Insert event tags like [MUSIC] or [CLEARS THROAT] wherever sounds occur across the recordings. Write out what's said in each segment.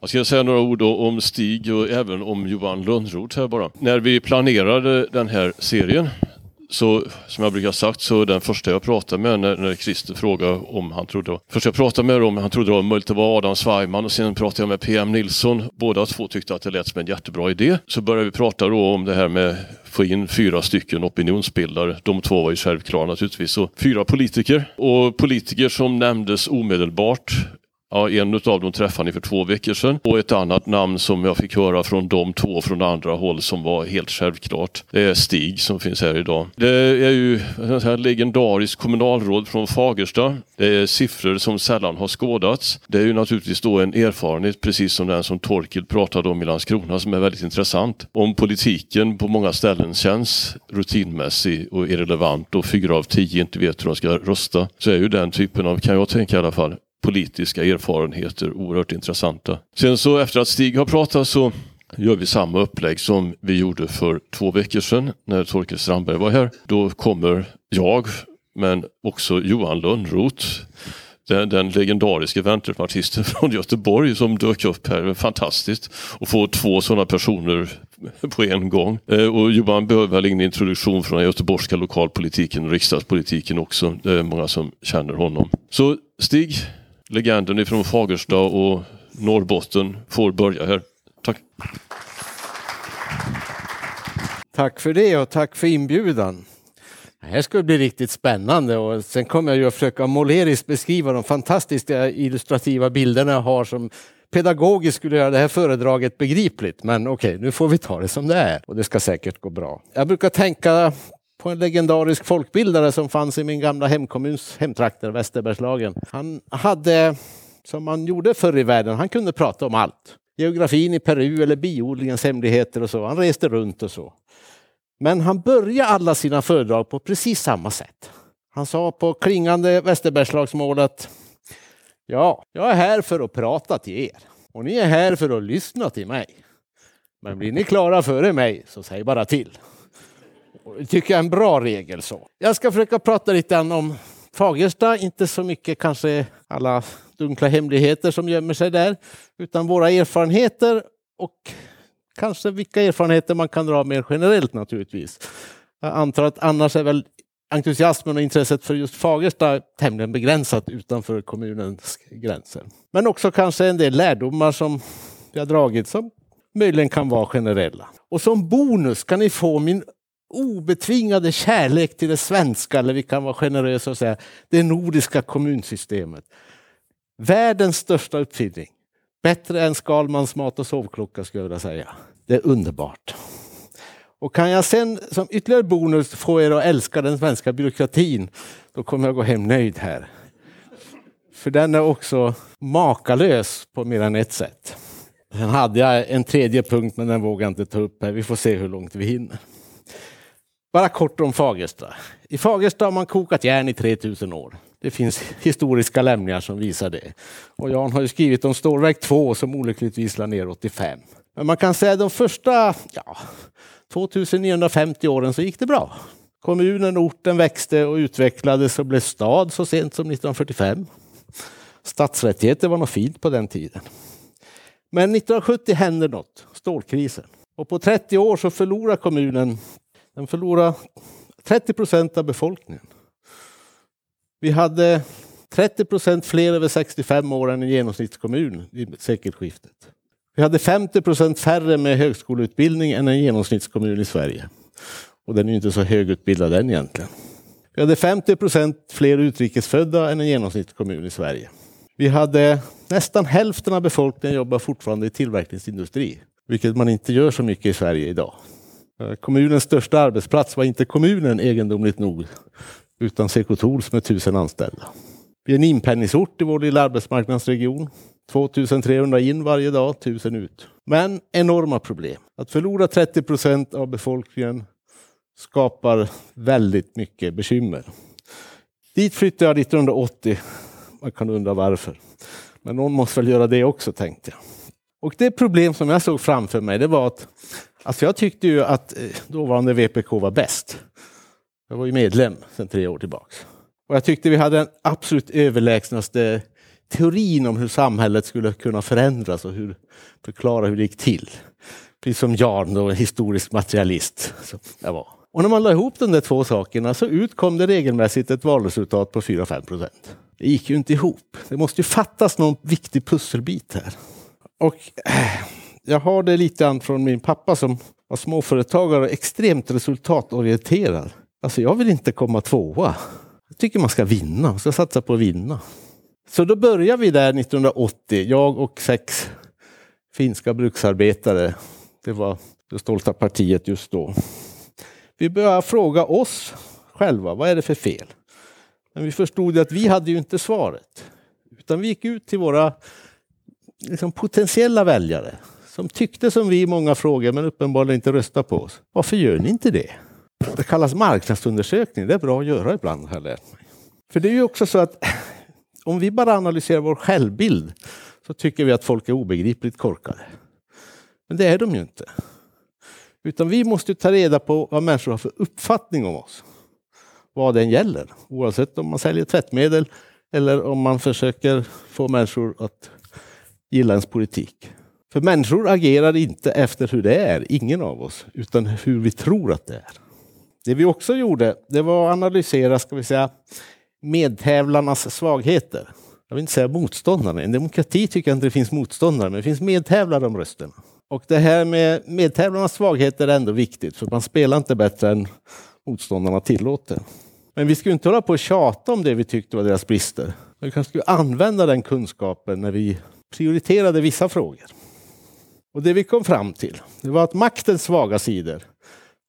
Jag ska säga några ord om Stig och även om Johan Lönnroth här bara. När vi planerade den här serien så som jag brukar sagt så den första jag pratade med när, när Christer frågade om han trodde, först jag pratade med om han trodde det var möjligt att vara Adam Sveiman och sen pratade jag med PM Nilsson. Båda två tyckte att det lät som en jättebra idé. Så började vi prata då om det här med få in fyra stycken opinionsbildare. De två var ju självklara naturligtvis. Så fyra politiker. Och politiker som nämndes omedelbart Ja, en av dem träffade ni för två veckor sedan och ett annat namn som jag fick höra från de två från andra håll som var helt självklart. Det är Stig som finns här idag. Det är ju ett legendariskt kommunalråd från Fagersta. Det är siffror som sällan har skådats. Det är ju naturligtvis då en erfarenhet, precis som den som Torkel pratade om i Landskrona, som är väldigt intressant. Om politiken på många ställen känns rutinmässig och irrelevant och fyra av tio inte vet hur de ska rösta, så är ju den typen av, kan jag tänka i alla fall, politiska erfarenheter oerhört intressanta. Sen så efter att Stig har pratat så gör vi samma upplägg som vi gjorde för två veckor sedan när Torkel Strandberg var här. Då kommer jag, men också Johan Lönnroth, den, den legendariske vänsterpartisten [LAUGHS] från Göteborg som dök upp här. Fantastiskt att få två sådana personer [LAUGHS] på en gång. Eh, och Johan behöver väl ingen introduktion från den göteborgska lokalpolitiken och riksdagspolitiken också. Det är många som känner honom. Så Stig, legenden ifrån Fagersta och Norrbotten får börja här. Tack! Tack för det och tack för inbjudan. Det här ska bli riktigt spännande och sen kommer jag ju att försöka måleriskt beskriva de fantastiska illustrativa bilderna jag har som pedagogiskt skulle göra det här föredraget begripligt. Men okej, okay, nu får vi ta det som det är och det ska säkert gå bra. Jag brukar tänka på en legendarisk folkbildare som fanns i min gamla hemkommuns hemtrakter, Västerbergslagen. Han hade, som man gjorde förr i världen, han kunde prata om allt. Geografin i Peru eller biodlingens hemligheter och så. Han reste runt och så. Men han började alla sina föredrag på precis samma sätt. Han sa på klingande Västerbergslagsmål att ja, jag är här för att prata till er och ni är här för att lyssna till mig. Men blir ni klara före mig så säg bara till. Det tycker jag är en bra regel. så. Jag ska försöka prata lite om Fagersta, inte så mycket kanske alla dunkla hemligheter som gömmer sig där, utan våra erfarenheter och kanske vilka erfarenheter man kan dra mer generellt naturligtvis. Jag antar att annars är väl entusiasmen och intresset för just Fagersta tämligen begränsat utanför kommunens gränser. Men också kanske en del lärdomar som vi har dragit som möjligen kan vara generella. Och som bonus kan ni få min obetvingade kärlek till det svenska, eller vi kan vara generösa och säga det nordiska kommunsystemet. Världens största uppfinning. Bättre än Skalmans mat och sovklocka skulle jag vilja säga. Det är underbart. Och kan jag sen som ytterligare bonus få er att älska den svenska byråkratin, då kommer jag gå hem nöjd här. För den är också makalös på mer än ett sätt. Sen hade jag en tredje punkt, men den vågar jag inte ta upp här. Vi får se hur långt vi hinner. Bara kort om Fagersta. I Fagersta har man kokat järn i 3000 år. Det finns historiska lämningar som visar det. Och Jan har ju skrivit om Stålverk 2 som olyckligtvis la ner 85. Men man kan säga att de första ja, 2950 åren så gick det bra. Kommunen och orten växte och utvecklades och blev stad så sent som 1945. Stadsrättigheter var något fint på den tiden. Men 1970 hände något, stålkrisen. Och på 30 år så förlorar kommunen den förlorade 30 procent av befolkningen. Vi hade 30 procent fler över 65 år än en genomsnittskommun vid sekelskiftet. Vi hade 50 procent färre med högskoleutbildning än en genomsnittskommun i Sverige. Och den är inte så högutbildad än egentligen. Vi hade 50 procent fler utrikesfödda än en genomsnittskommun i Sverige. Vi hade nästan hälften av befolkningen jobbar fortfarande i tillverkningsindustri, vilket man inte gör så mycket i Sverige idag. Eh, kommunens största arbetsplats var inte kommunen egendomligt nog, utan Seko Tools med tusen anställda. Vi är en inpendlingsort i vår lilla arbetsmarknadsregion. 2300 in varje dag, 1000 ut. Men enorma problem. Att förlora 30 procent av befolkningen skapar väldigt mycket bekymmer. Dit flyttade jag 1980. Man kan undra varför. Men någon måste väl göra det också, tänkte jag. Och det problem som jag såg framför mig, det var att Alltså jag tyckte ju att eh, dåvarande VPK var bäst. Jag var ju medlem sedan tre år tillbaks. Och jag tyckte vi hade den absolut överlägsnaste teorin om hur samhället skulle kunna förändras och hur, förklara hur det gick till. Precis som Jan, då, en historisk materialist. som jag var. Och när man la ihop de där två sakerna så utkom det regelmässigt ett valresultat på 4-5 procent. Det gick ju inte ihop. Det måste ju fattas någon viktig pusselbit här. Och [CLEARS THROAT] jag har det lite grann från min pappa som var småföretagare och extremt resultatorienterad. Alltså jag vill inte komma tvåa. Jag tycker man ska vinna, man ska satsa på att vinna. Så då börjar vi där 1980, jag och sex finska bruksarbetare. Det var det stolta partiet just då. Vi började fråga oss själva, vad är det för fel? Men vi förstod att vi hade ju inte svaret. Utan vi gick ut till våra liksom, potentiella väljare som tyckte som vi i många frågor men uppenbarligen inte röstade på oss. Varför gör ni inte det? Det kallas marknadsundersökning. Det är bra att göra ibland har jag lärt mig. För det är ju också så att [CLEARS THROAT] om vi bara analyserar vår självbild så tycker vi att folk är obegripligt korkade. Men det är de ju inte. Utan vi måste ta reda på vad människor har för uppfattning om oss. Vad den gäller. Oavsett om man säljer tvättmedel eller om man försöker få människor att gilla ens politik. För människor agerar inte efter hur det är, ingen av oss, utan hur vi tror att det är. Det vi också gjorde, det var att analysera, ska vi säga, medtävlarnas svagheter. Jag vill inte säga motståndarna. I en demokrati tycker jag inte det finns motståndare, men det finns medtävlare om rösterna. Och det här med medtävlarnas svagheter är ändå viktigt, för man spelar inte bättre än motståndarna tillåter. Men vi skulle inte hålla på och tjata om det vi tyckte var deras brister. Vi kanske skulle använda den kunskapen när vi prioriterade vissa frågor. Och det vi kom fram till, det var att maktens svaga sidor,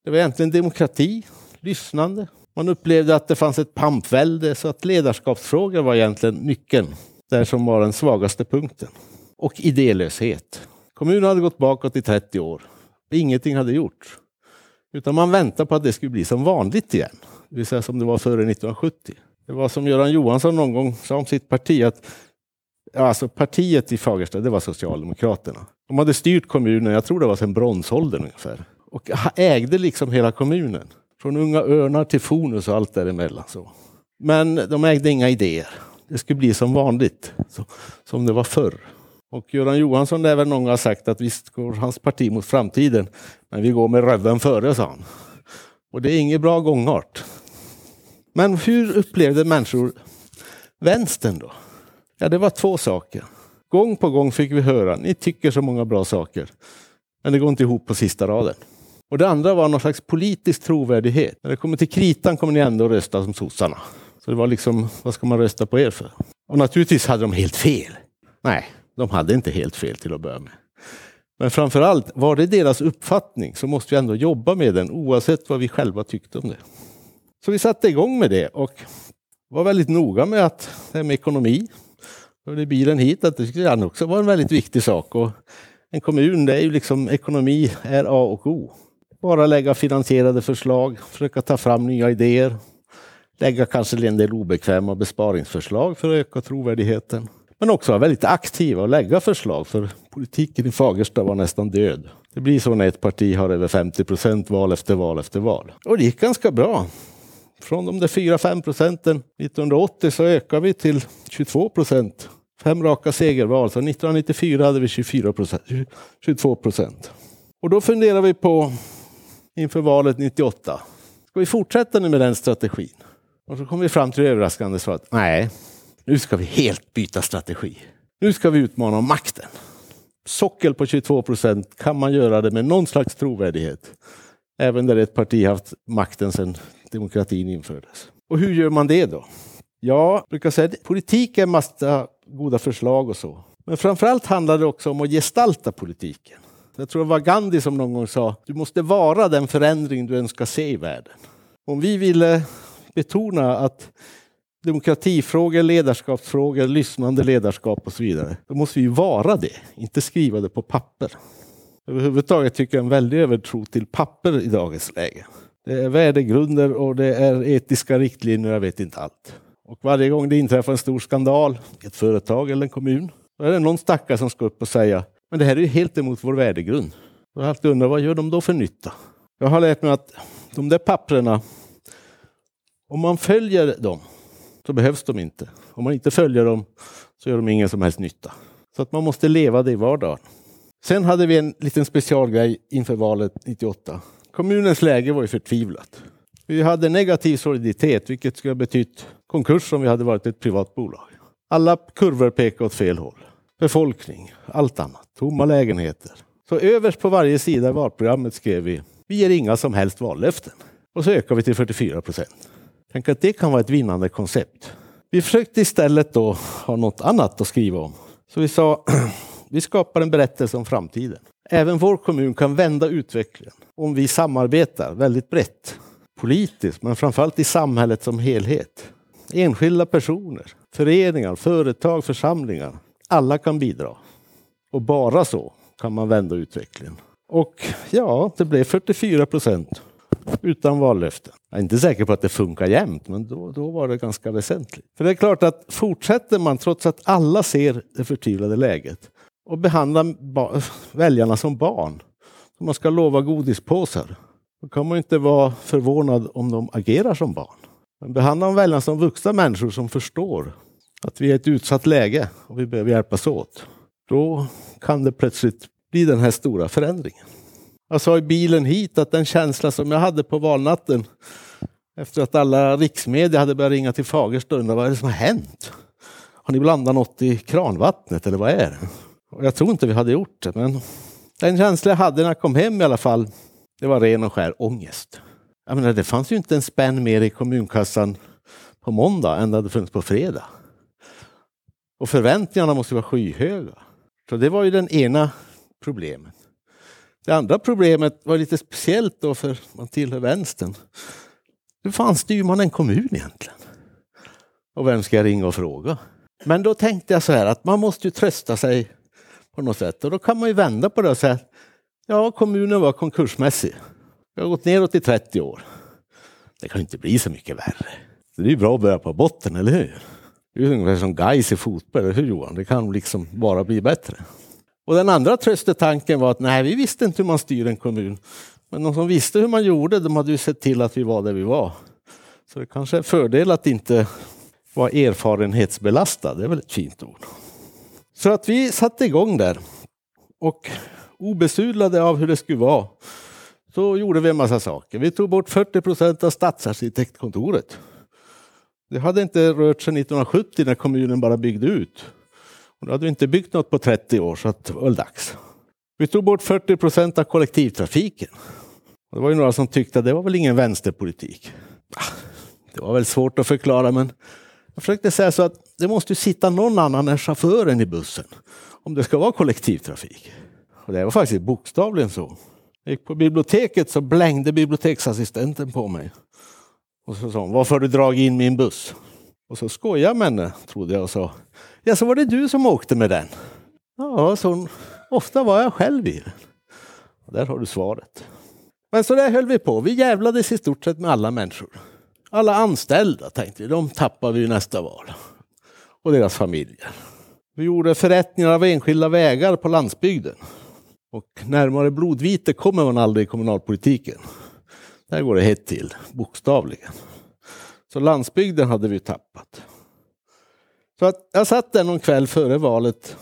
det var egentligen demokrati, lyssnande. Man upplevde att det fanns ett pampvälde så att ledarskapsfrågor var egentligen nyckeln. Det som var den svagaste punkten. Och idélöshet. Kommunen hade gått bakåt i 30 år. Ingenting hade gjorts. Utan man väntade på att det skulle bli som vanligt igen. Det vill säga som det var före 1970. Det var som Göran Johansson någon gång sa om sitt parti att alltså partiet i Fagersta, det var Socialdemokraterna. De hade styrt kommunen, jag tror det var sedan bronsåldern ungefär. Och ägde liksom hela kommunen. Från Unga Örnar till Fonus och allt däremellan. Så. Men de ägde inga idéer. Det skulle bli som vanligt, så, som det var förr. Och Göran Johansson, lär väl någon ha sagt att visst går hans parti mot framtiden, men vi går med röven före, sa han. Och det är ingen bra gångart. Men hur upplevde människor vänstern då? Ja, det var två saker. Gång på gång fick vi höra, ni tycker så många bra saker, men det går inte ihop på sista raden. Och det andra var någon slags politisk trovärdighet. När det kommer till kritan kommer ni ändå rösta som sossarna. Så det var liksom, vad ska man rösta på er för? Och naturligtvis hade de helt fel. Nej, de hade inte helt fel till att börja med. Men framförallt, var det deras uppfattning så måste vi ändå jobba med den oavsett vad vi själva tyckte om det. Så vi satte igång med det och var väldigt noga med att det här med ekonomi, körde bilen hit, att det skulle också vara en väldigt viktig sak. Och en kommun, det är ju liksom ekonomi är A och O. Bara lägga finansierade förslag, försöka ta fram nya idéer, lägga kanske en del obekväma besparingsförslag för att öka trovärdigheten. Men också vara väldigt aktiva och lägga förslag, för politiken i Fagersta var nästan död. Det blir så när ett parti har över 50 procent val efter val efter val. Och det gick ganska bra. Från de där 4-5 procenten 1980 så ökade vi till 22 procent. Fem raka segerval. Så 1994 hade vi 24 procent, 22 procent. Och då funderar vi på inför valet 98. Ska vi fortsätta nu med den strategin? Och så kom vi fram till det överraskande svaret. Nej, nu ska vi helt byta strategi. Nu ska vi utmana makten. Sockel på 22 procent kan man göra det med någon slags trovärdighet. Även där ett parti haft makten sedan demokratin infördes. Och hur gör man det då? Ja, jag brukar säga att politik är en massa goda förslag och så. Men framförallt handlar det också om att gestalta politiken. Jag tror det var Gandhi som någon gång sa, du måste vara den förändring du önskar se i världen. Om vi ville betona att demokratifrågor, ledarskapsfrågor, lyssnande ledarskap och så vidare, då måste vi vara det, inte skriva det på papper. Överhuvudtaget tycker jag en väldig övertro till papper i dagens läge. Det är värdegrunder och det är etiska riktlinjer, jag vet inte allt. Och varje gång det inträffar en stor skandal i ett företag eller en kommun, då är det någon stackare som ska upp och säga men det här är ju helt emot vår värdegrund. Jag har alltid undrat, vad gör de då för nytta? Jag har lärt mig att de där papprena, om man följer dem så behövs de inte. Om man inte följer dem så gör de ingen som helst nytta. Så att man måste leva det i vardagen. Sen hade vi en liten specialgrej inför valet 98. Kommunens läge var ju förtvivlat. Vi hade negativ soliditet, vilket skulle ha betytt konkurs om vi hade varit ett privat bolag. Alla kurvor pekade åt fel håll. Befolkning, allt annat, tomma lägenheter. Så överst på varje sida i valprogrammet skrev vi, vi ger inga som helst vallöften. Och så ökar vi till 44 procent. Tänk att det kan vara ett vinnande koncept. Vi försökte istället då ha något annat att skriva om. Så vi sa, [CLEARS THROAT] vi skapar en berättelse om framtiden. Även vår kommun kan vända utvecklingen om vi samarbetar väldigt brett. Politiskt, men framförallt i samhället som helhet. Enskilda personer, föreningar, företag, församlingar. Alla kan bidra. Och bara så kan man vända utvecklingen. Och ja, det blev 44 procent utan vallöften. Jag är inte säker på att det funkar jämt, men då, då var det ganska väsentligt. För det är klart att fortsätter man, trots att alla ser det förtvivlade läget, och behandla väljarna som barn, som man ska lova godispåsar, då kan man inte vara förvånad om de agerar som barn. Men behandla väljarna som vuxna människor som förstår att vi är i ett utsatt läge och vi behöver hjälpas åt, då kan det plötsligt bli den här stora förändringen. Jag sa i bilen hit att den känsla som jag hade på valnatten efter att alla riksmedia hade börjat ringa till Fagersta och undra vad är det som har hänt? Har ni blandat något i kranvattnet eller vad är det? Och jag tror inte vi hade gjort det, men den känsla jag hade när jag kom hem i alla fall, det var ren och skär ångest. Jag menar, det fanns ju inte en spänn mer i kommunkassan på måndag än det hade funnits på fredag. Och förväntningarna måste vara skyhöga. Så det var ju den ena problemet. Det andra problemet var lite speciellt då för man tillhör vänstern. Hur fan styr man en kommun egentligen? Och vem ska jag ringa och fråga? Men då tänkte jag så här att man måste ju trösta sig på något sätt och då kan man ju vända på det och säga ja, kommunen var konkursmässig. Jag har gått neråt i 30 år. Det kan inte bli så mycket värre. Det är ju bra att börja på botten, eller hur? Det är ungefär som guys i fotboll, eller hur Johan? Det kan liksom bara bli bättre. Och den andra tröstetanken var att nej, vi visste inte hur man styr en kommun. Men de som visste hur man gjorde, de hade ju sett till att vi var där vi var. Så det kanske är en fördel att inte vara erfarenhetsbelastad, det är väl ett fint ord. Så att vi satte igång där. Och obesudlade av hur det skulle vara så gjorde vi en massa saker. Vi tog bort 40 procent av stadsarkitektkontoret. Det hade inte rört sig 1970 när kommunen bara byggde ut. Och då hade vi inte byggt något på 30 år så det var väl dags. Vi tog bort 40 procent av kollektivtrafiken. Och det var ju några som tyckte att det var väl ingen vänsterpolitik. Ah, det var väl svårt att förklara men jag försökte säga så att det måste sitta någon annan än chauffören i bussen om det ska vara kollektivtrafik. Och det var faktiskt bokstavligen så. Jag gick på biblioteket så blängde biblioteksassistenten på mig. Och så sa hon, varför har du dragit in min buss? Och så skojade jag med henne, trodde jag och sa, ja så var det du som åkte med den? Ja, så hon, ofta var jag själv i den. Och där har du svaret. Men så där höll vi på. Vi jävlades i stort sett med alla människor. Alla anställda tänkte vi, de tappar vi nästa val. Och deras familjer. Vi gjorde förrättningar av enskilda vägar på landsbygden. Och närmare blodvite kommer man aldrig i kommunalpolitiken. Där går det hett till, bokstavligen. Så landsbygden hade vi tappat. Så att jag satt där någon kväll före valet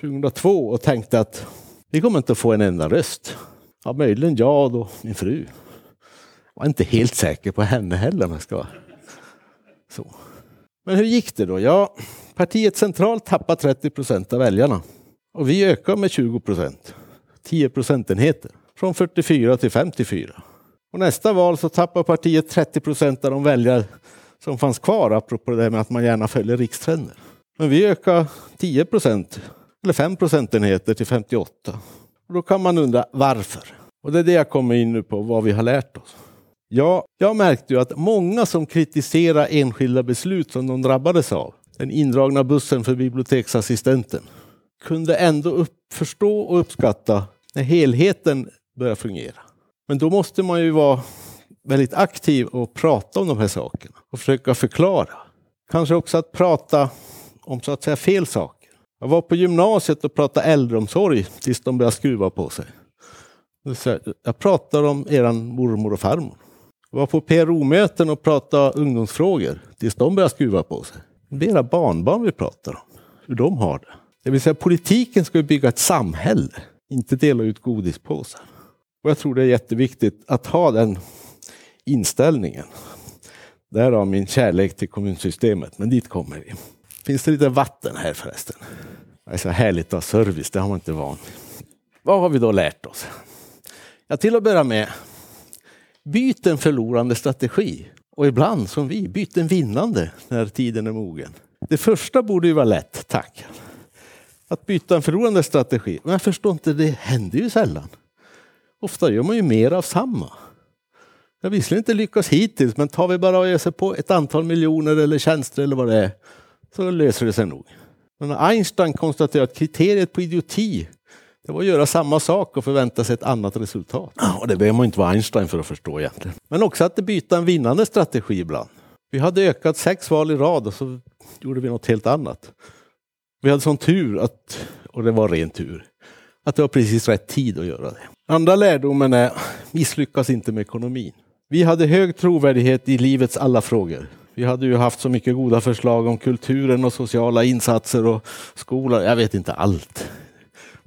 2002 och tänkte att vi kommer inte att få en enda röst. Ja, möjligen jag och min fru. Jag var inte helt säker på henne heller. Man ska. Så. Men hur gick det då? Ja, partiet centralt tappade 30 procent av väljarna. Och vi ökade med 20 procent. 10 procentenheter. Från 44 till 54. Och nästa val så tappar partiet 30 procent av de väljare som fanns kvar, apropå det med att man gärna följer rikstrender. Men vi ökar 10 procent, eller 5 procentenheter till 58. Och då kan man undra varför? Och det är det jag kommer in nu på, vad vi har lärt oss. Ja, jag märkte ju att många som kritiserar enskilda beslut som de drabbades av, den indragna bussen för biblioteksassistenten, kunde ändå upp, förstå och uppskatta när helheten börjar fungera. Men då måste man ju vara väldigt aktiv och prata om de här sakerna och försöka förklara. Kanske också att prata om så att säga fel saker. Jag var på gymnasiet och pratade äldreomsorg tills de började skruva på sig. Jag pratar om eran mormor och farmor. Var på PRO-möten och pratade ungdomsfrågor tills de började skruva på sig. Det är era barnbarn vi pratar om. hur de har det. Det vill säga politiken ska bygga ett samhälle, inte dela ut godispåsar. Och jag tror det är jätteviktigt att ha den inställningen. Därav min kärlek till kommunsystemet, men dit kommer vi. Finns det lite vatten här förresten? Det är så härligt att ha service, det har man inte van Vad har vi då lärt oss? Ja, till att börja med, byt en förlorande strategi. Och ibland, som vi, byt en vinnande när tiden är mogen. Det första borde ju vara lätt, tack. Att byta en förlorande strategi. Men jag förstår inte, det händer ju sällan. Ofta gör man ju mer av samma. Jag har visserligen inte lyckats hittills, men tar vi bara och öser på ett antal miljoner eller tjänster eller vad det är, så löser det sig nog. Men Einstein konstaterade att kriteriet på idioti det var att göra samma sak och förvänta sig ett annat resultat. Och det behöver man inte vara Einstein för att förstå egentligen. Men också att byta en vinnande strategi ibland. Vi hade ökat sex val i rad och så gjorde vi något helt annat. Vi hade sån tur, att, och det var ren tur, att det var precis rätt tid att göra det. Andra lärdomen är, misslyckas inte med ekonomin. Vi hade hög trovärdighet i livets alla frågor. Vi hade ju haft så mycket goda förslag om kulturen och sociala insatser och skola. Jag vet inte allt.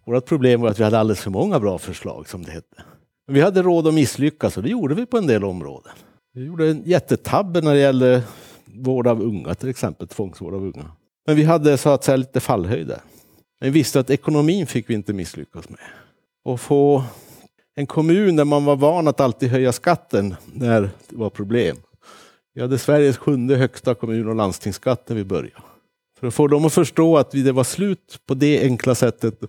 Vårt problem var att vi hade alldeles för många bra förslag som det hette. Men vi hade råd att misslyckas och det gjorde vi på en del områden. Vi gjorde en jättetabbe när det gällde vård av unga, till exempel tvångsvård av unga. Men vi hade så att säga lite fallhöjder. Men vi visste att ekonomin fick vi inte misslyckas med. Och få en kommun där man var van att alltid höja skatten när det var problem. Vi hade Sveriges sjunde högsta kommun och landstingsskatt när vi började. För att få dem att förstå att det var slut på det enkla sättet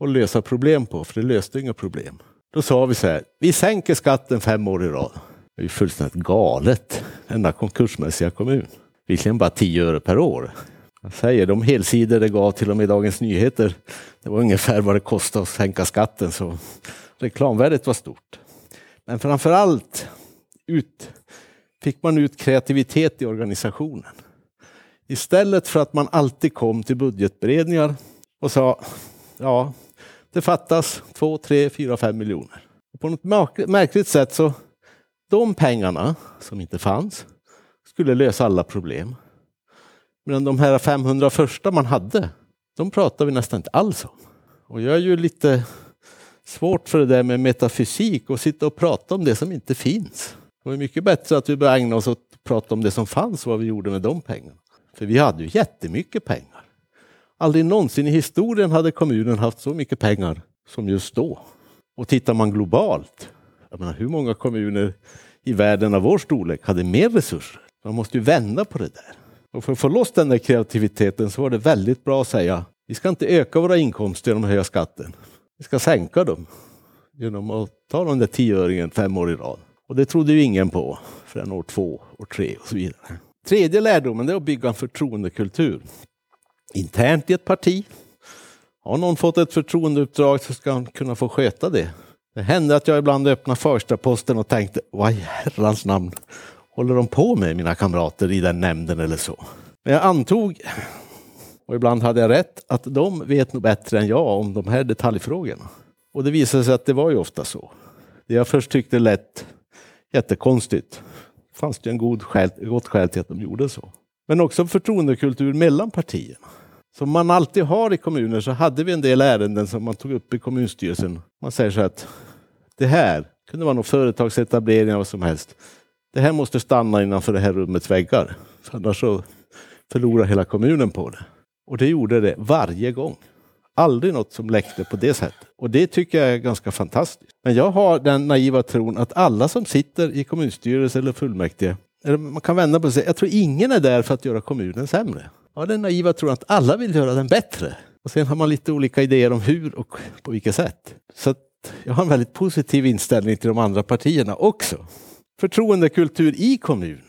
att lösa problem på, för det löste inga problem. Då sa vi så här, vi sänker skatten fem år i rad. Det är ju fullständigt galet, Denna konkursmässiga kommun. Visserligen bara 10 öre per år. Jag säger, de helsidor det gav till och med Dagens Nyheter, det var ungefär vad det kostade att sänka skatten, så reklamvärdet var stort. Men framför allt ut, fick man ut kreativitet i organisationen. Istället för att man alltid kom till budgetberedningar och sa, ja, det fattas 2, 3, 4, 5 miljoner. På något märkligt sätt så de pengarna som inte fanns skulle lösa alla problem. Medan de här 500 första man hade, de pratar vi nästan inte alls om. Och jag är ju lite svårt för det där med metafysik och sitta och prata om det som inte finns. Det var mycket bättre att vi började ägna oss åt att prata om det som fanns och vad vi gjorde med de pengarna. För vi hade ju jättemycket pengar. Aldrig någonsin i historien hade kommunen haft så mycket pengar som just då. Och tittar man globalt, jag menar, hur många kommuner i världen av vår storlek hade mer resurser? Man måste ju vända på det där. Och för att få loss den där kreativiteten så var det väldigt bra att säga vi ska inte öka våra inkomster genom att höja skatten. Vi ska sänka dem genom att ta den där tioöringen fem år i rad. Och det trodde ju ingen på förrän år två, år tre och så vidare. Tredje lärdomen är att bygga en förtroendekultur internt i ett parti. Har någon fått ett förtroendeuppdrag så ska han kunna få sköta det. Det hände att jag ibland öppnade första-posten och tänkte, vad i herrans namn håller de på med, mina kamrater i den nämnden eller så. Men jag antog, och ibland hade jag rätt, att de vet nog bättre än jag om de här detaljfrågorna. Och det visade sig att det var ju ofta så. Det jag först tyckte lät jättekonstigt fanns det en god skäl, gott skäl till att de gjorde så. Men också förtroendekultur mellan partierna. Som man alltid har i kommuner så hade vi en del ärenden som man tog upp i kommunstyrelsen. Man säger så att det här kunde vara någon företagsetablering eller vad som helst. Det här måste stanna innanför det här rummets väggar. För annars så förlorar hela kommunen på det. Och det gjorde det varje gång. Aldrig något som läckte på det sättet. Och det tycker jag är ganska fantastiskt. Men jag har den naiva tron att alla som sitter i kommunstyrelse eller fullmäktige, man kan vända på det jag tror ingen är där för att göra kommunen sämre. Ja, den naiva tror att alla vill göra den bättre. Och sen har man lite olika idéer om hur och på vilket sätt. Så jag har en väldigt positiv inställning till de andra partierna också. Förtroendekultur i kommunen.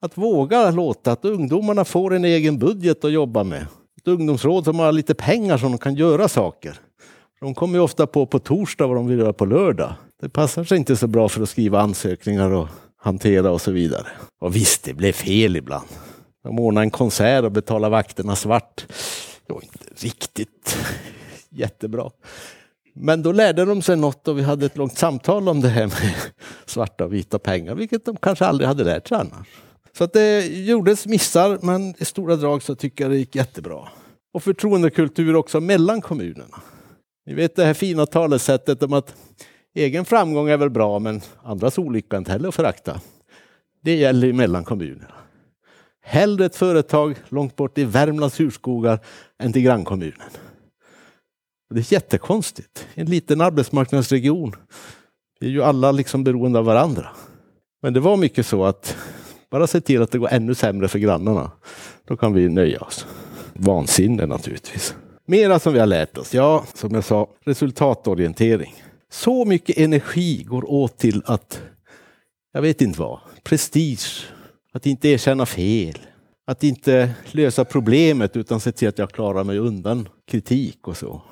Att våga låta att ungdomarna får en egen budget att jobba med ett ungdomsråd som har lite pengar som de kan göra saker. De kommer ju ofta på på torsdag vad de vill göra på lördag. Det passar sig inte så bra för att skriva ansökningar och hantera och så vidare. Och visst, det blev fel ibland. De ordnade en konsert och betalade vakterna svart. Det var inte riktigt [LAUGHS] jättebra. Men då lärde de sig något och vi hade ett långt samtal om det här med [LAUGHS] svarta och vita pengar, vilket de kanske aldrig hade lärt sig annars. Så att det gjordes missar, men i stora drag så tycker jag det gick jättebra. Och förtroendekultur också mellan kommunerna. Ni vet det här fina talesättet om att egen framgång är väl bra men andras olycka inte heller att förakta. Det gäller mellan kommunerna. Hellre ett företag långt bort i Värmlands urskogar än till grannkommunen. Det är jättekonstigt. En liten arbetsmarknadsregion. Vi är ju alla liksom beroende av varandra. Men det var mycket så att bara se till att det går ännu sämre för grannarna. Då kan vi nöja oss. Vansinne naturligtvis. Mera som vi har lärt oss. Ja, som jag sa, resultatorientering. Så mycket energi går åt till att, jag vet inte vad, prestige, att inte erkänna fel, att inte lösa problemet utan se till att jag klarar mig undan kritik och så.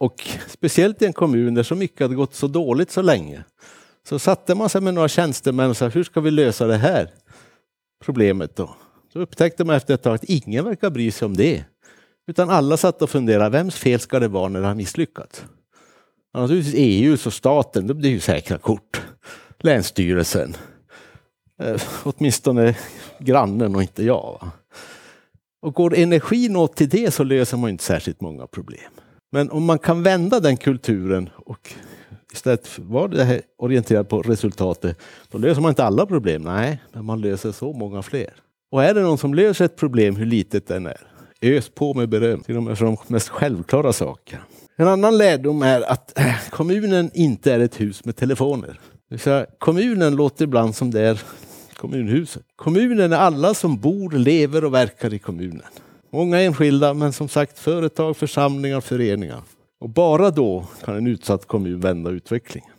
Och speciellt i en kommun där så mycket hade gått så dåligt så länge. Så satte man sig med några tjänstemän och sa, hur ska vi lösa det här problemet då? Så upptäckte man efter ett tag att ingen verkar bry sig om det. Utan alla satt och funderade, vems fel ska det vara när det har misslyckats? Naturligtvis EU, och staten, det blir ju säkra kort. Länsstyrelsen. Eh, åtminstone grannen och inte jag. Va? Och går energin åt till det så löser man inte särskilt många problem. Men om man kan vända den kulturen och istället vara det här orienterad på resultatet, då löser man inte alla problem. Nej, men man löser så många fler. Och är det någon som löser ett problem, hur litet den är, ös på med beröm, till och med för de mest självklara saker. En annan lärdom är att eh, kommunen inte är ett hus med telefoner. Kommunen låter ibland som det är kommunhuset. Kommunen är alla som bor, lever och verkar i kommunen. Många enskilda, men som sagt företag, församlingar, föreningar. Och bara då kan en utsatt kommun vända utvecklingen.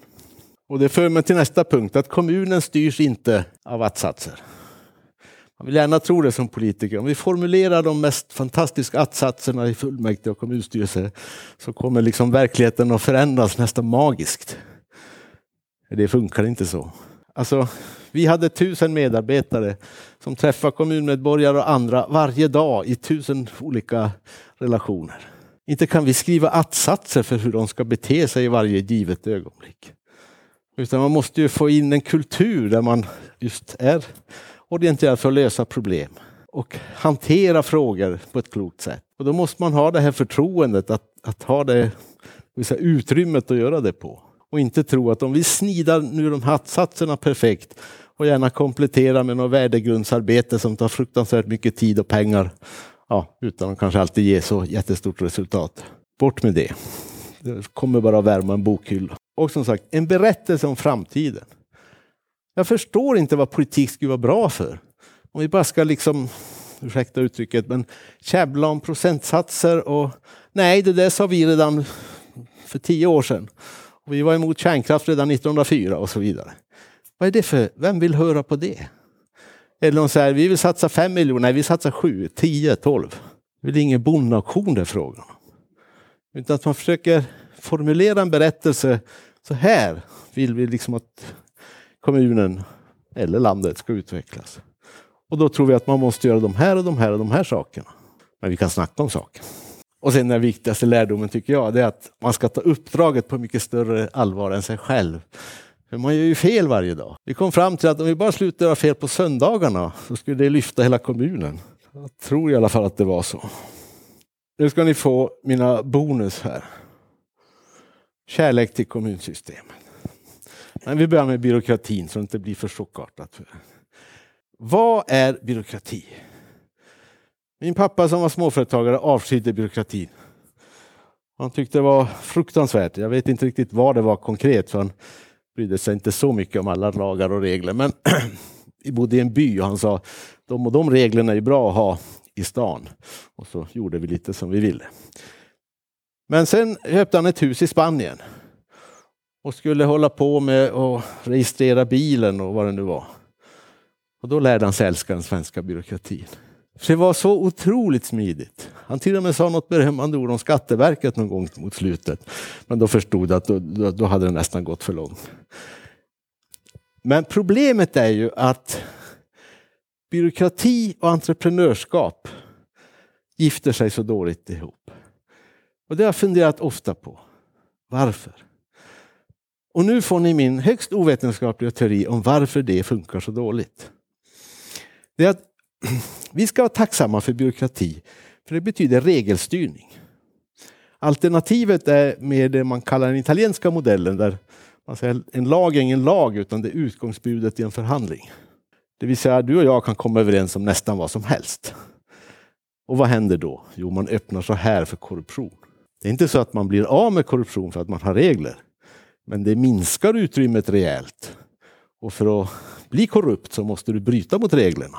Och det för mig till nästa punkt, att kommunen styrs inte av att-satser. Man vill gärna tro det som politiker. Om vi formulerar de mest fantastiska att-satserna i fullmäktige och kommunstyrelse så kommer liksom verkligheten att förändras nästan magiskt. Det funkar inte så. Alltså, vi hade tusen medarbetare som träffade kommunmedborgare och andra varje dag i tusen olika relationer. Inte kan vi skriva att-satser för hur de ska bete sig i varje givet ögonblick. Utan man måste ju få in en kultur där man just är orienterad för att lösa problem och hantera frågor på ett klokt sätt. Och då måste man ha det här förtroendet att, att ha det säga, utrymmet att göra det på. Och inte tro att om vi snidar nu de här satserna perfekt och gärna kompletterar med något värdegrundsarbete som tar fruktansvärt mycket tid och pengar. Ja, utan att kanske alltid ge så jättestort resultat. Bort med det. Det kommer bara att värma en bokhylla. Och som sagt, en berättelse om framtiden. Jag förstår inte vad politik skulle vara bra för. Om vi bara ska liksom, ursäkta uttrycket, men käbbla om procentsatser och nej, det där sa vi redan för tio år sedan. Och vi var emot kärnkraft redan 1904 och så vidare. Vad är det för, vem vill höra på det? Eller de säger, vi vill satsa fem miljoner, nej vi satsar sju, tio, tolv. Det är ingen bondauktion det är frågan Utan att man försöker formulera en berättelse, så här vill vi liksom att kommunen eller landet ska utvecklas. Och då tror vi att man måste göra de här och de här och de här sakerna. Men vi kan snacka om saker. Och sen den viktigaste lärdomen tycker jag, det är att man ska ta uppdraget på mycket större allvar än sig själv. För man gör ju fel varje dag. Vi kom fram till att om vi bara slutar göra fel på söndagarna så skulle det lyfta hela kommunen. Jag tror i alla fall att det var så. Nu ska ni få mina bonus här. Kärlek till kommunsystemet. Men vi börjar med byråkratin så det inte blir för chockartat. Vad är byråkrati? Min pappa som var småföretagare avskydde byråkratin. Han tyckte det var fruktansvärt. Jag vet inte riktigt vad det var konkret för han brydde sig inte så mycket om alla lagar och regler. Men [CLEARS THROAT] vi bodde i en by och han sa de och de reglerna är bra att ha i stan. Och så gjorde vi lite som vi ville. Men sen köpte han ett hus i Spanien och skulle hålla på med att registrera bilen och vad det nu var. Och då lärde han sig älska den svenska byråkratin. För det var så otroligt smidigt. Han till och med sa något berömmande ord om Skatteverket någon gång mot slutet. Men då förstod jag att då, då, då hade det nästan gått för långt. Men problemet är ju att byråkrati och entreprenörskap gifter sig så dåligt ihop. Och det har jag funderat ofta på. Varför? Och nu får ni min högst ovetenskapliga teori om varför det funkar så dåligt. Det är att [CLEARS THROAT] vi ska vara tacksamma för byråkrati. För det betyder regelstyrning. Alternativet är med det man kallar den italienska modellen där man säger en lag är ingen lag utan det är utgångsbudet i en förhandling. Det vill säga du och jag kan komma överens om nästan vad som helst. Och vad händer då? Jo, man öppnar så här för korruption. Det är inte så att man blir av med korruption för att man har regler. Men det minskar utrymmet rejält. Och för att bli korrupt så måste du bryta mot reglerna.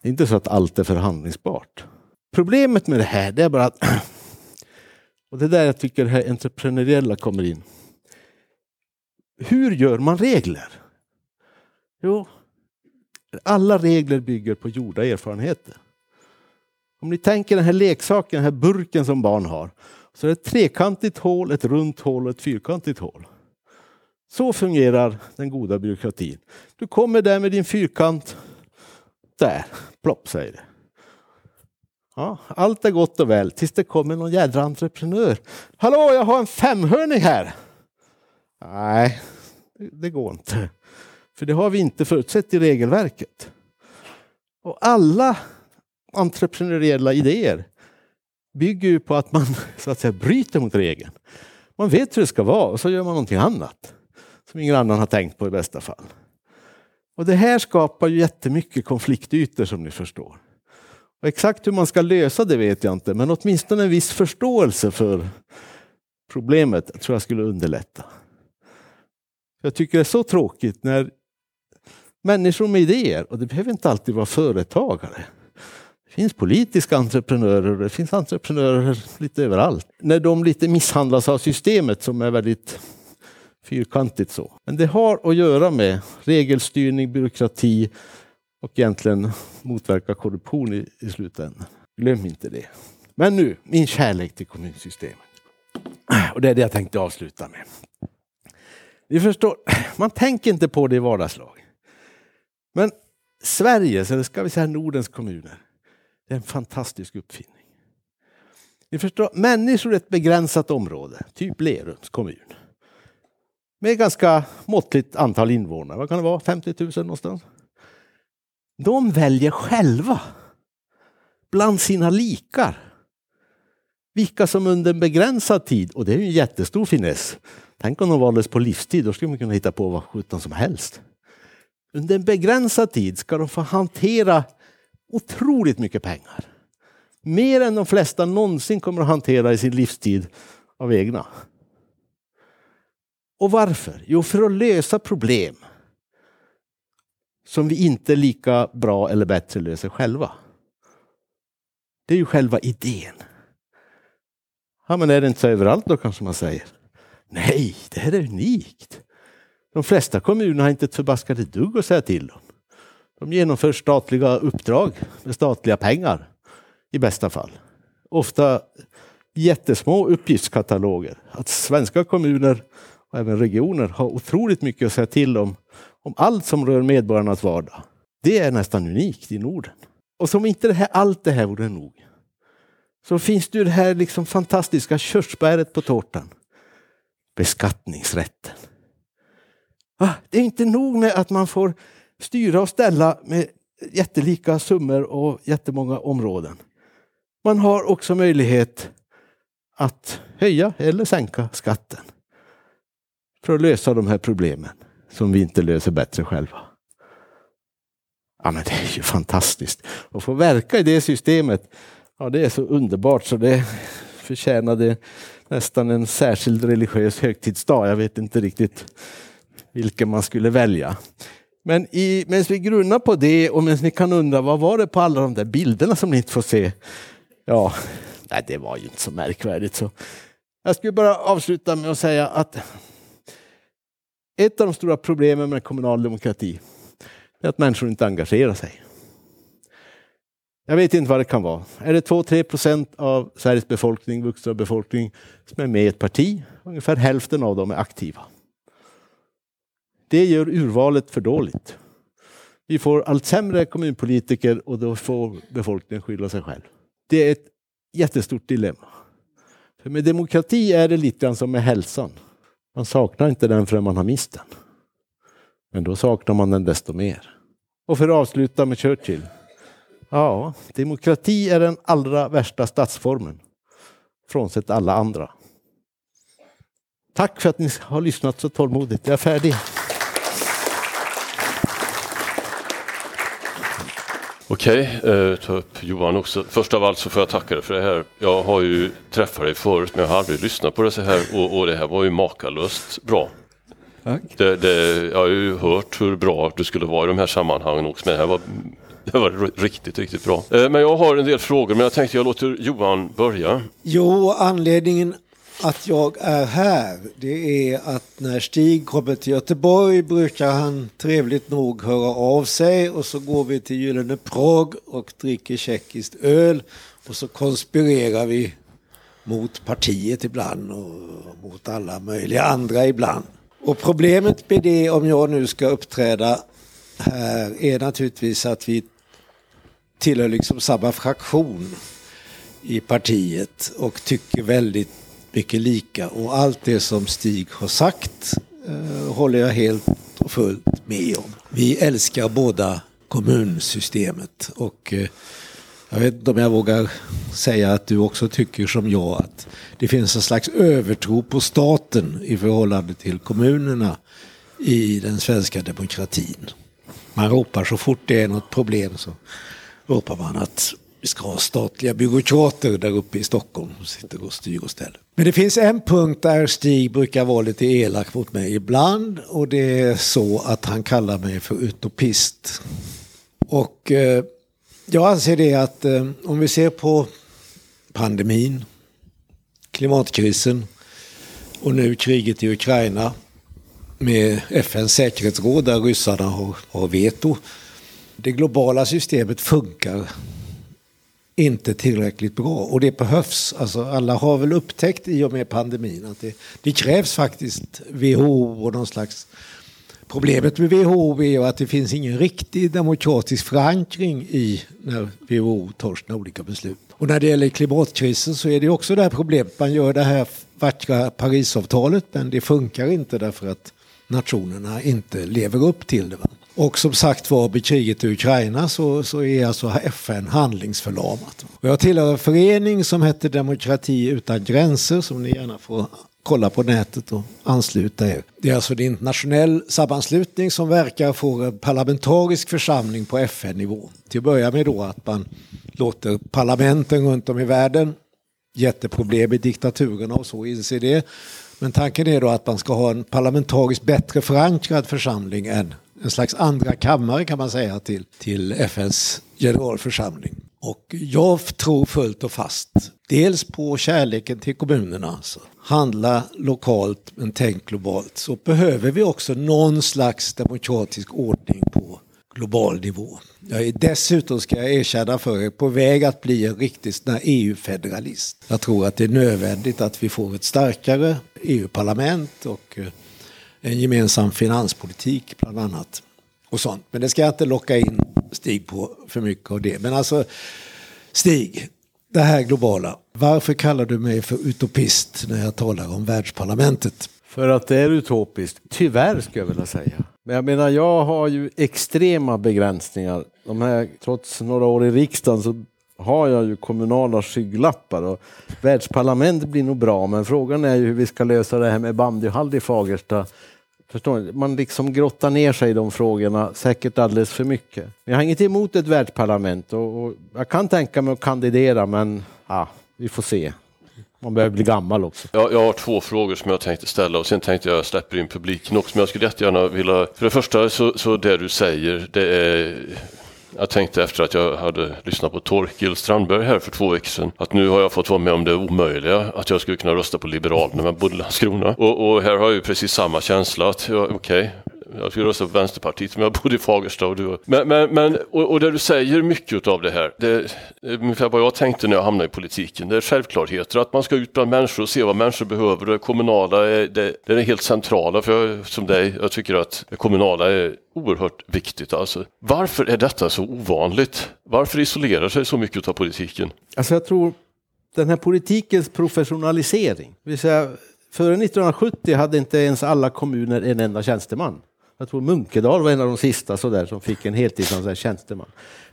Det är inte så att allt är förhandlingsbart. Problemet med det här det är bara att, [CLEARS THROAT] och det är där jag tycker det här entreprenöriella kommer in. Hur gör man regler? Jo, alla regler bygger på gjorda erfarenheter. Om ni tänker den här leksaken, den här burken som barn har, så är det ett trekantigt hål, ett runt hål och ett fyrkantigt hål. Så fungerar den goda byråkratin. Du kommer där med din fyrkant. Där, plopp säger det. Ja, allt är gott och väl tills det kommer någon jädra entreprenör. Hallå, jag har en femhörning här. Nej, det går inte. För det har vi inte förutsett i regelverket. Och alla entreprenöriella idéer bygger ju på att man så att säga bryter mot regeln. Man vet hur det ska vara och så gör man någonting annat som ingen annan har tänkt på i bästa fall. Och det här skapar ju jättemycket konfliktytor som ni förstår. Och exakt hur man ska lösa det vet jag inte, men åtminstone en viss förståelse för problemet tror jag skulle underlätta. Jag tycker det är så tråkigt när människor med idéer, och det behöver inte alltid vara företagare. Det finns politiska entreprenörer och det finns entreprenörer lite överallt. När de lite misshandlas av systemet som är väldigt fyrkantigt så. Men det har att göra med regelstyrning, byråkrati och egentligen motverka korruption i, i slutändan. Glöm inte det. Men nu, min kärlek till kommunsystemet. Och det är det jag tänkte avsluta med. Ni förstår, man tänker inte på det i vardagslag. Men Sveriges, eller ska vi säga Nordens kommuner, det är en fantastisk uppfinning. Ni förstår, människor i ett begränsat område, typ Lerums kommun, med ganska måttligt antal invånare, vad kan det vara, 50 000 någonstans? De väljer själva bland sina likar vilka som under en begränsad tid, och det är ju en jättestor finess. Tänk om de valdes på livstid, då skulle man kunna hitta på vad sjutton som helst. Under en begränsad tid ska de få hantera otroligt mycket pengar. Mer än de flesta någonsin kommer att hantera i sin livstid av egna. Och varför? Jo, för att lösa problem som vi inte lika bra eller bättre löser själva. Det är ju själva idén. Ja, men är det inte så överallt då kanske man säger? Nej, det här är unikt. De flesta kommuner har inte ett förbaskade dugg att säga till om. De genomför statliga uppdrag med statliga pengar i bästa fall. Ofta jättesmå uppgiftskataloger. Att svenska kommuner och även regioner har otroligt mycket att säga till om, om allt som rör medborgarnas vardag. Det är nästan unikt i Norden. Och som inte det här, allt det här vore nog, så finns det ju det här liksom fantastiska körsbäret på tårtan. Beskattningsrätten. Ah, det är inte nog med att man får styra och ställa med jättelika summor och jättemånga områden. Man har också möjlighet att höja eller sänka skatten för att lösa de här problemen som vi inte löser bättre själva. Ja, men det är ju fantastiskt att få verka i det systemet. Ja, det är så underbart så det förtjänade nästan en särskild religiös högtidsdag. Jag vet inte riktigt vilken man skulle välja. Men i, medan vi grunnar på det och medan ni kan undra vad var det på alla de där bilderna som ni inte får se? Ja, nej, det var ju inte så märkvärdigt. Så. Jag skulle bara avsluta med att säga att ett av de stora problemen med kommunal demokrati är att människor inte engagerar sig. Jag vet inte vad det kan vara. Är det 2-3 procent av Sveriges befolkning, vuxna befolkning, som är med i ett parti? Ungefär hälften av dem är aktiva. Det gör urvalet för dåligt. Vi får allt sämre kommunpolitiker och då får befolkningen skylla sig själv. Det är ett jättestort dilemma. För med demokrati är det lite grann som med hälsan. Man saknar inte den förrän man har mist den. Men då saknar man den desto mer. Och för att avsluta med Churchill. Ja, demokrati är den allra värsta statsformen. Frånsett alla andra. Tack för att ni har lyssnat så tålmodigt. Jag är färdig. Okej, eh, ta upp Johan också. Först av allt så får jag tacka dig för det här. Jag har ju träffat dig förut men jag har aldrig lyssnat på det så här och, och det här var ju makalöst bra. Tack. Det, det, jag har ju hört hur bra du skulle vara i de här sammanhangen också men det här var, [LAUGHS] det var riktigt, riktigt bra. Eh, men jag har en del frågor men jag tänkte jag låter Johan börja. Jo, anledningen att jag är här, det är att när Stig kommer till Göteborg brukar han trevligt nog höra av sig och så går vi till Gyllene Prag och dricker tjeckiskt öl och så konspirerar vi mot partiet ibland och mot alla möjliga andra ibland. Och problemet med det om jag nu ska uppträda här är naturligtvis att vi tillhör liksom samma fraktion i partiet och tycker väldigt mycket lika och allt det som Stig har sagt eh, håller jag helt och fullt med om. Vi älskar båda kommunsystemet och eh, jag vet inte om jag vågar säga att du också tycker som jag att det finns en slags övertro på staten i förhållande till kommunerna i den svenska demokratin. Man ropar så fort det är något problem så ropar man att vi ska ha statliga byråkrater där uppe i Stockholm som sitter och styr och ställer. Men det finns en punkt där Stig brukar vara lite elak mot mig ibland och det är så att han kallar mig för utopist. Och eh, jag anser det att eh, om vi ser på pandemin, klimatkrisen och nu kriget i Ukraina med FNs säkerhetsråd där ryssarna har, har veto. Det globala systemet funkar inte tillräckligt bra och det behövs. Alltså alla har väl upptäckt i och med pandemin att det, det krävs faktiskt WHO och någon slags Problemet med WHO är att det finns ingen riktig demokratisk förankring i när WHO tar sina olika beslut. Och när det gäller klimatkrisen så är det också det här problemet. Man gör det här vackra Parisavtalet men det funkar inte därför att nationerna inte lever upp till det. Och som sagt var, vid kriget i Ukraina så, så är alltså FN handlingsförlamat. Och jag tillhör en förening som heter Demokrati utan gränser som ni gärna får kolla på nätet och ansluta er. Det är alltså en internationell sammanslutning som verkar för en parlamentarisk församling på FN-nivå. Till att börja med då att man låter parlamenten runt om i världen, jätteproblem i diktaturerna och så inser det. Men tanken är då att man ska ha en parlamentariskt bättre förankrad församling än en slags andra kammare kan man säga till, till FNs generalförsamling. Och jag tror fullt och fast, dels på kärleken till kommunerna, alltså. handla lokalt men tänk globalt, så behöver vi också någon slags demokratisk ordning på global nivå. Jag är dessutom, ska jag erkänna för er, på väg att bli en riktig EU-federalist. Jag tror att det är nödvändigt att vi får ett starkare EU-parlament och eh, en gemensam finanspolitik bland annat. Och sånt. Men det ska jag inte locka in Stig på för mycket av det. Men alltså, Stig, det här globala. Varför kallar du mig för utopist när jag talar om världsparlamentet? För att det är utopiskt, tyvärr skulle jag vilja säga. Men jag menar, jag har ju extrema begränsningar. De här, trots några år i riksdagen så har jag ju kommunala skygglappar och världsparlamentet blir nog bra, men frågan är ju hur vi ska lösa det här med bandyhall i Fagersta Förstår ni? Man liksom grottar ner sig i de frågorna, säkert alldeles för mycket. Jag har inget emot ett världsparlament och, och jag kan tänka mig att kandidera, men ja, vi får se. Man behöver bli gammal också. Jag, jag har två frågor som jag tänkte ställa och sen tänkte jag släppa in publiken också. Men jag skulle jättegärna vilja, för det första så, så det du säger, det är jag tänkte efter att jag hade lyssnat på Torkil Strandberg här för två veckor sedan att nu har jag fått vara med om det omöjliga att jag skulle kunna rösta på Liberalerna med jag Landskrona. Och, och, här har jag ju precis samma känsla att okej, okay, jag skulle rösta på Vänsterpartiet om jag bodde i Fagersta. Och du. Men, men, men, och, och det du säger mycket av det här, det är ungefär vad jag tänkte när jag hamnade i politiken. Det är självklarheter, att man ska ut bland människor och se vad människor behöver. Det kommunala är, det, det är helt centrala, för jag, som dig, jag tycker att det kommunala är oerhört viktigt. Alltså. Varför är detta så ovanligt? Varför isolerar sig så mycket av politiken? Alltså jag tror den här politikens professionalisering, vill säga före 1970 hade inte ens alla kommuner en enda tjänsteman. Jag tror Munkedal var en av de sista så där, som fick en heltidsanställd tjänsteman.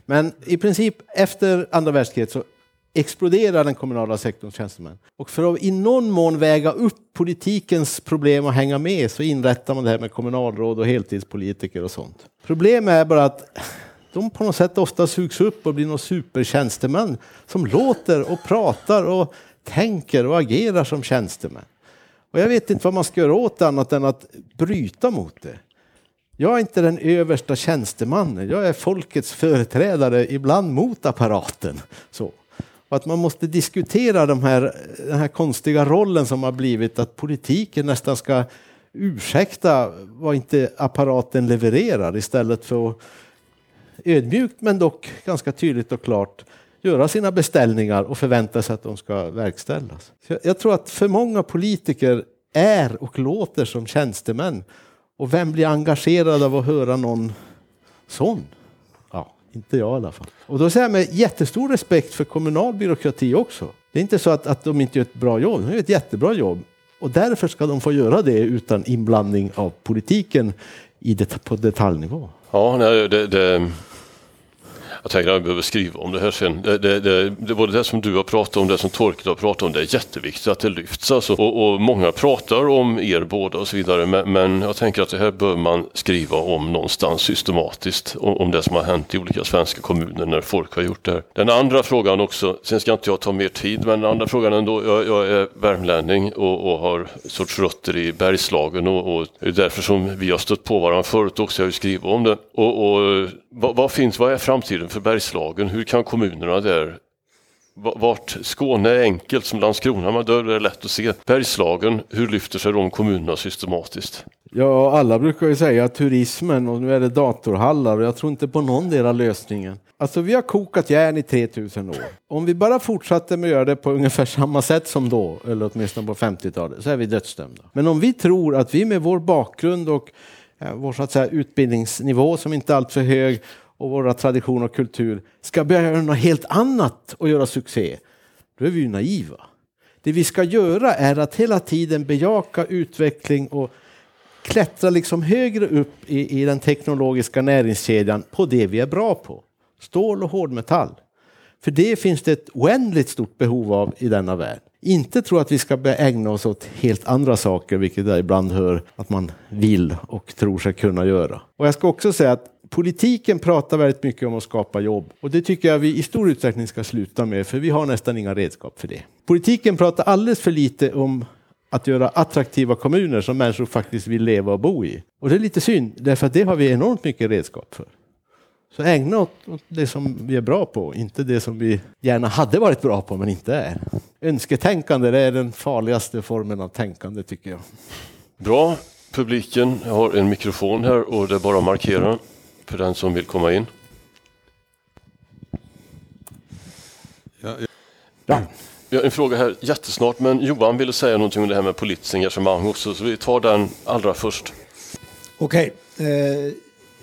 Men i princip efter andra världskriget så exploderar den kommunala sektorns tjänstemän. Och för att i någon mån väga upp politikens problem och hänga med så inrättar man det här med kommunalråd och heltidspolitiker och sånt. Problemet är bara att de på något sätt ofta sugs upp och blir några supertjänstemän som låter och pratar och tänker och agerar som tjänstemän. Och jag vet inte vad man ska göra åt det annat än att bryta mot det. Jag är inte den översta tjänstemannen, jag är folkets företrädare, ibland mot apparaten. Så. Och att man måste diskutera de här, den här konstiga rollen som har blivit att politiken nästan ska ursäkta vad inte apparaten levererar istället för att ödmjukt men dock ganska tydligt och klart göra sina beställningar och förvänta sig att de ska verkställas. Så jag tror att för många politiker är och låter som tjänstemän. Och vem blir engagerad av att höra någon sån? Ja, inte jag i alla fall. Och då säger jag med jättestor respekt för kommunal byråkrati också. Det är inte så att, att de inte gör ett bra jobb, de gör ett jättebra jobb. Och därför ska de få göra det utan inblandning av politiken i det, på detaljnivå. Ja, nej, det, det jag tänker att jag behöver skriva om det här sen. Det, det, det, det, både det som du har pratat om, det som Torkel har pratat om, det är jätteviktigt att det lyfts. Alltså. Och, och många pratar om er båda och så vidare, men, men, jag tänker att det här behöver man skriva om någonstans systematiskt, om, om, det som har hänt i olika svenska kommuner när folk har gjort det här. Den andra frågan också, sen ska inte jag ta mer tid, men den andra frågan ändå, jag, jag är värmlänning och, och har sorts rötter i Bergslagen och, och det är därför som vi har stött på varandra förut också, jag har ju skrivit om det. Och, och vad, vad, finns, vad är framtiden för Bergslagen? Hur kan kommunerna där vart Skåne är enkelt som Landskrona, men då är det lätt att se. Bergslagen, hur lyfter sig de kommunerna systematiskt? Ja, alla brukar ju säga turismen och nu är det datorhallar och jag tror inte på någon del av lösningen. Alltså vi har kokat järn i 3000 år. Om vi bara fortsätter med att göra det på ungefär samma sätt som då, eller åtminstone på 50-talet, så är vi dödsdömda. Men om vi tror att vi med vår bakgrund och eh, vår så att säga, utbildningsnivå som inte är alltför hög och våra traditioner och kultur ska börja göra något helt annat och göra succé, då är vi ju naiva. Det vi ska göra är att hela tiden bejaka utveckling och klättra liksom högre upp i, i den teknologiska näringskedjan på det vi är bra på. Stål och hårdmetall. För det finns det ett oändligt stort behov av i denna värld inte tro att vi ska ägna oss åt helt andra saker, vilket jag ibland hör att man vill och tror sig kunna göra. Och jag ska också säga att politiken pratar väldigt mycket om att skapa jobb och det tycker jag vi i stor utsträckning ska sluta med, för vi har nästan inga redskap för det. Politiken pratar alldeles för lite om att göra attraktiva kommuner som människor faktiskt vill leva och bo i. Och det är lite synd, därför att det har vi enormt mycket redskap för. Så ägna oss åt det som vi är bra på, inte det som vi gärna hade varit bra på men inte är. Önsketänkande det är den farligaste formen av tänkande tycker jag. Bra. Publiken har en mikrofon här och det är bara att markera för den som vill komma in. Ja, ja. Vi har en fråga här jättesnart, men Johan ville säga någonting om det här med politiskt engagemang också, så vi tar den allra först. Okej. Okay. Eh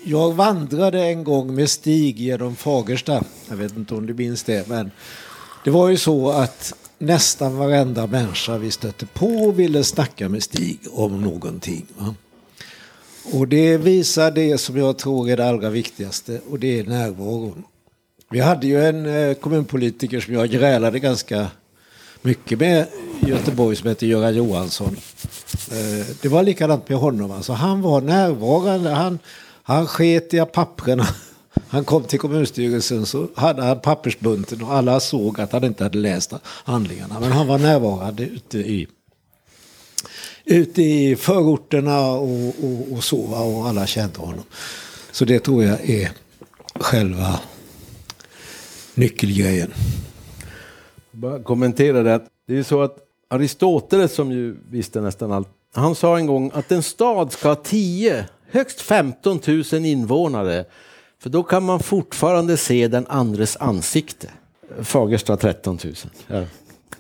jag vandrade en gång med Stig genom Fagersta. Jag vet inte om du minns det, men det var ju så att nästan varenda människa vi stötte på ville snacka med Stig om någonting. Va? Och det visar det som jag tror är det allra viktigaste och det är närvaron. Vi hade ju en eh, kommunpolitiker som jag grälade ganska mycket med i Göteborg som heter Göran Johansson. Eh, det var likadant med honom. Alltså, han var närvarande. Han, han sket i papperna. [LAUGHS] Han kom till kommunstyrelsen så hade han pappersbunten och alla såg att han inte hade läst handlingarna. Men han var närvarande ute i, ute i förorterna och, och, och så och alla kände honom. Så det tror jag är själva nyckelgrejen. Bara kommentera det. Det är ju så att Aristoteles som ju visste nästan allt. Han sa en gång att en stad ska ha tio högst 15 000 invånare. För då kan man fortfarande se den andres ansikte. Fagersta 13 000. Ja,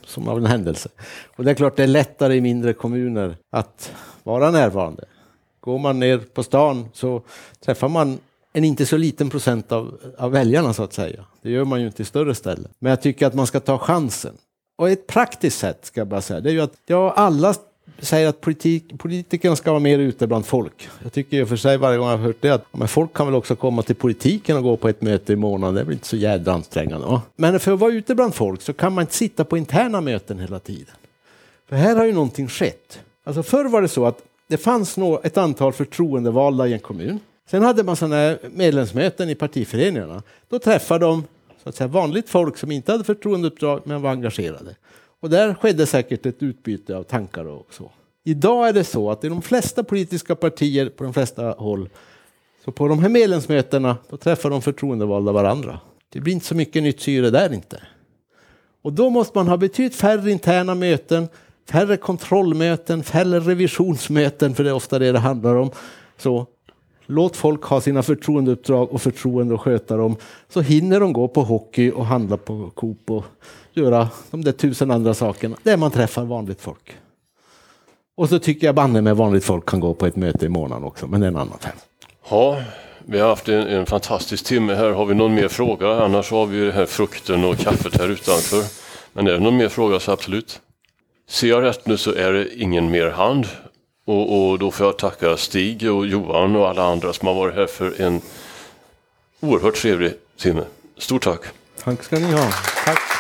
som av en händelse. Och det är klart det är lättare i mindre kommuner att vara närvarande. Går man ner på stan så träffar man en inte så liten procent av, av väljarna så att säga. Det gör man ju inte i större ställen. Men jag tycker att man ska ta chansen. Och ett praktiskt sätt ska jag bara säga, det är ju att ja, alla säger att politik, politikerna ska vara mer ute bland folk. Jag tycker i och för sig varje gång jag har hört det att men folk kan väl också komma till politiken och gå på ett möte i månaden. Det är väl inte så jädra ansträngande. Va? Men för att vara ute bland folk så kan man inte sitta på interna möten hela tiden. För här har ju någonting skett. Alltså förr var det så att det fanns ett antal förtroendevalda i en kommun. Sen hade man sådana medlemsmöten i partiföreningarna. Då träffade de så att säga, vanligt folk som inte hade förtroendeuppdrag men var engagerade. Och där skedde säkert ett utbyte av tankar och så. Idag är det så att i de flesta politiska partier på de flesta håll så på de här medlemsmötena då träffar de förtroendevalda varandra. Det blir inte så mycket nytt syre där inte. Och då måste man ha betydligt färre interna möten, färre kontrollmöten, färre revisionsmöten, för det är ofta det det handlar om. Så låt folk ha sina förtroendeuppdrag och förtroende och sköta dem, så hinner de gå på hockey och handla på Coop och göra de där tusen andra sakerna där man träffar vanligt folk. Och så tycker jag banne med vanligt folk kan gå på ett möte i månaden också, men det är en annan femma. Ja, vi har haft en, en, fantastisk timme här. Har vi någon mer fråga? Annars har vi ju här frukten och kaffet här utanför. Men är det någon mer fråga så absolut. Ser jag rätt nu så är det ingen mer hand. Och, och då får jag tacka Stig och Johan och alla andra som har varit här för en oerhört trevlig timme. Stort tack! Tack ska ni ha. Tack. tack.